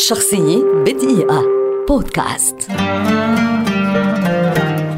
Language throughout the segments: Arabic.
شخصية بدقيقة. بودكاست.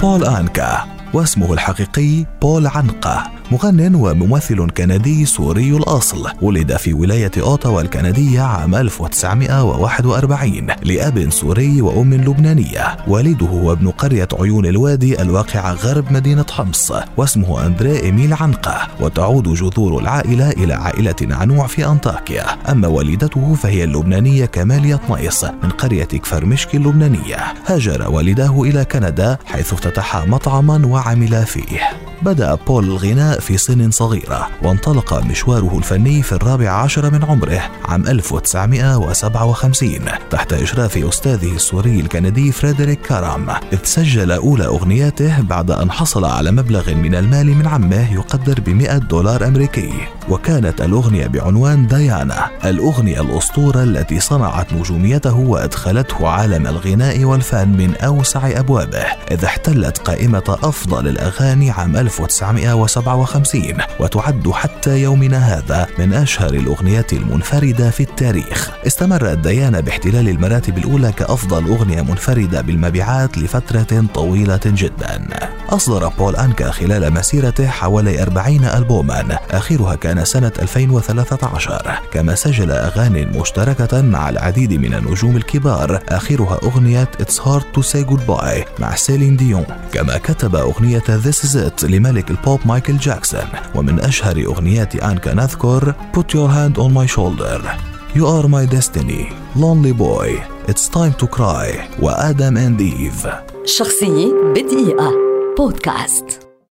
بول آنكا واسمه الحقيقي بول عنقة مغن وممثل كندي سوري الأصل. ولد في ولاية أوتاوا الكندية عام 1941 لأب سوري وأم لبنانية. والده هو ابن قرية عيون الوادي الواقعة غرب مدينة حمص واسمه أندري إيميل عنقة وتعود جذور العائلة إلى عائلة عنوع في أنطاكيا. أما والدته فهي اللبنانية كمالية نيص من قرية كفرمشك اللبنانية. هاجر والداه إلى كندا حيث افتتحا مطعما وعمل فيه. بدأ بول الغناء في سن صغيرة وانطلق مشواره الفني في الرابع عشر من عمره عام 1957 تحت إشراف أستاذه السوري الكندي فريدريك كارام إذ سجل أولى أغنياته بعد أن حصل على مبلغ من المال من عمه يقدر ب 100 دولار أمريكي. وكانت الأغنية بعنوان ديانا. الأغنية الأسطورة التي صنعت نجوميته وأدخلته عالم الغناء والفن من أوسع أبوابه. إذ احتلت قائمة أفضل الأغاني عام 1957 وتعد حتى يومنا هذا من أشهر الأغنيات المنفردة في التاريخ. استمرت ديانا باحتلال المراتب الأولى كأفضل أغنية منفردة بالمبيعات لفترة طويلة جدا. أصدر بول أنكا خلال مسيرته حوالي 40 ألبوما آخرها كان سنة 2013 كما سجل أغاني مشتركة مع العديد من النجوم الكبار آخرها أغنية It's Hard to Say Goodbye مع سيلين ديون كما كتب أغنية This Is It لملك البوب مايكل جاكسون. ومن أشهر أغنيات أنكا نذكر Put Your Head on My Shoulder. You Are My Destiny. Lonely Boy. It's Time to Cry. و Adam and Eve. شخصية بدقيقة. بودكاست